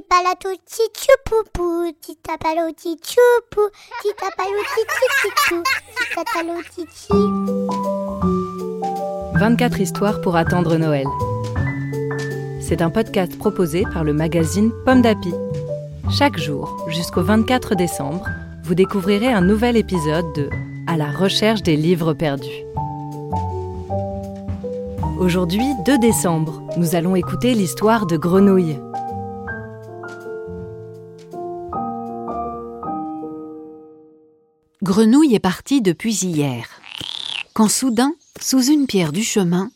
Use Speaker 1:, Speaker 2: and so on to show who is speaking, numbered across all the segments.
Speaker 1: palato tchoupoupou, titapalo tchoupoupou, titapalo tchoupoupou, titapalo tchou.
Speaker 2: 24 histoires pour attendre Noël. C'est un podcast proposé par le magazine Pomme d'Api. Chaque jour, jusqu'au 24 décembre, vous découvrirez un nouvel épisode de À la recherche des livres perdus. Aujourd'hui, 2 décembre, nous allons écouter l'histoire de Grenouille.
Speaker 3: Grenouille est partie depuis hier. Quand soudain, sous une pierre du chemin,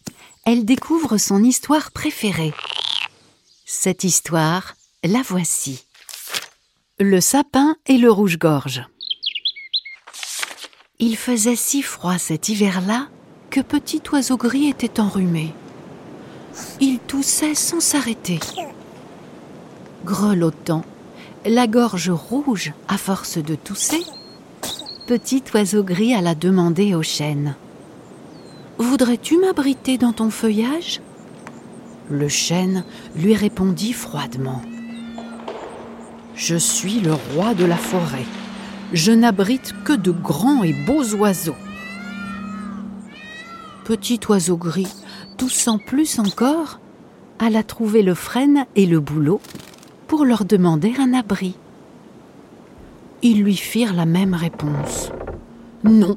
Speaker 3: elle découvre son histoire préférée. Cette histoire, la voici. Le sapin et le rouge-gorge. Il faisait si froid cet hiver-là que Petit Oiseau Gris était enrhumé. Il toussait sans s'arrêter. Grelottant, la gorge rouge à force de tousser, Petit Oiseau Gris alla demander au chêne. Voudrais-tu m'abriter dans ton feuillage? Le chêne lui répondit froidement. Je suis le roi de la forêt. Je n'abrite que de grands et beaux oiseaux. Petit oiseau gris, toussant plus encore, alla trouver le frêne et le bouleau pour leur demander un abri. Ils lui firent la même réponse. Non,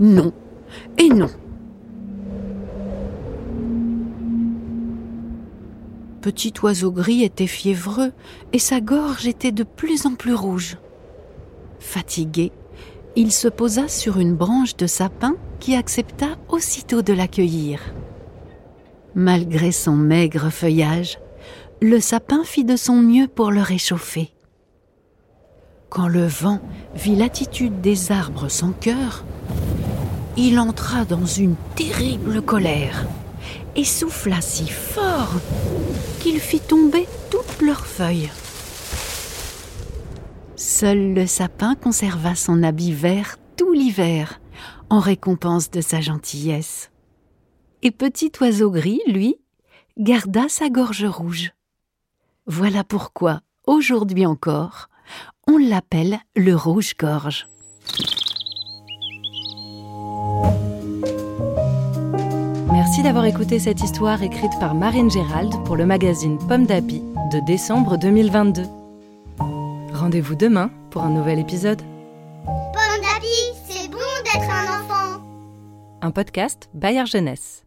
Speaker 3: non et non. Petit oiseau gris était fiévreux et sa gorge était de plus en plus rouge. Fatigué, il se posa sur une branche de sapin qui accepta aussitôt de l'accueillir. Malgré son maigre feuillage, le sapin fit de son mieux pour le réchauffer. Quand le vent vit l'attitude des arbres sans cœur, il entra dans une terrible colère et souffla si fort qu'il fit tomber toutes leurs feuilles. Seul le sapin conserva son habit vert tout l'hiver, en récompense de sa gentillesse. Et petit oiseau gris, lui, garda sa gorge rouge. Voilà pourquoi, aujourd'hui encore, on l'appelle le rouge-gorge.
Speaker 2: Merci d'avoir écouté cette histoire écrite par Marine Gérald pour le magazine Pomme d'Api de décembre 2022. Rendez-vous demain pour un nouvel épisode.
Speaker 1: Pomme d'api, c'est bon d'être un enfant.
Speaker 2: Un podcast Bayard Jeunesse.